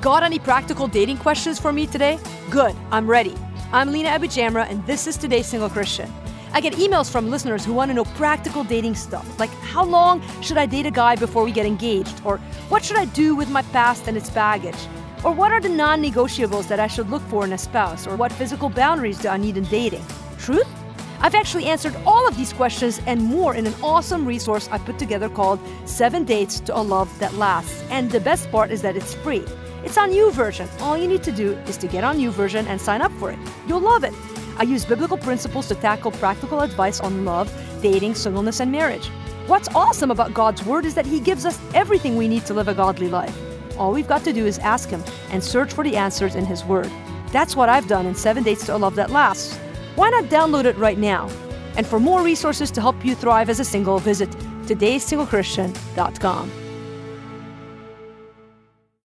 Got any practical dating questions for me today? Good, I'm ready. I'm Lina AbuJamra, and this is Today's Single Christian. I get emails from listeners who want to know practical dating stuff, like how long should I date a guy before we get engaged? Or what should I do with my past and its baggage? Or what are the non negotiables that I should look for in a spouse? Or what physical boundaries do I need in dating? Truth? I've actually answered all of these questions and more in an awesome resource I put together called Seven Dates to a Love That Lasts. And the best part is that it's free. It's on YouVersion. All you need to do is to get on YouVersion and sign up for it. You'll love it. I use biblical principles to tackle practical advice on love, dating, singleness, and marriage. What's awesome about God's Word is that He gives us everything we need to live a godly life. All we've got to do is ask Him and search for the answers in His Word. That's what I've done in Seven Dates to a Love That Lasts. Why not download it right now? And for more resources to help you thrive as a single, visit todayssinglechristian.com.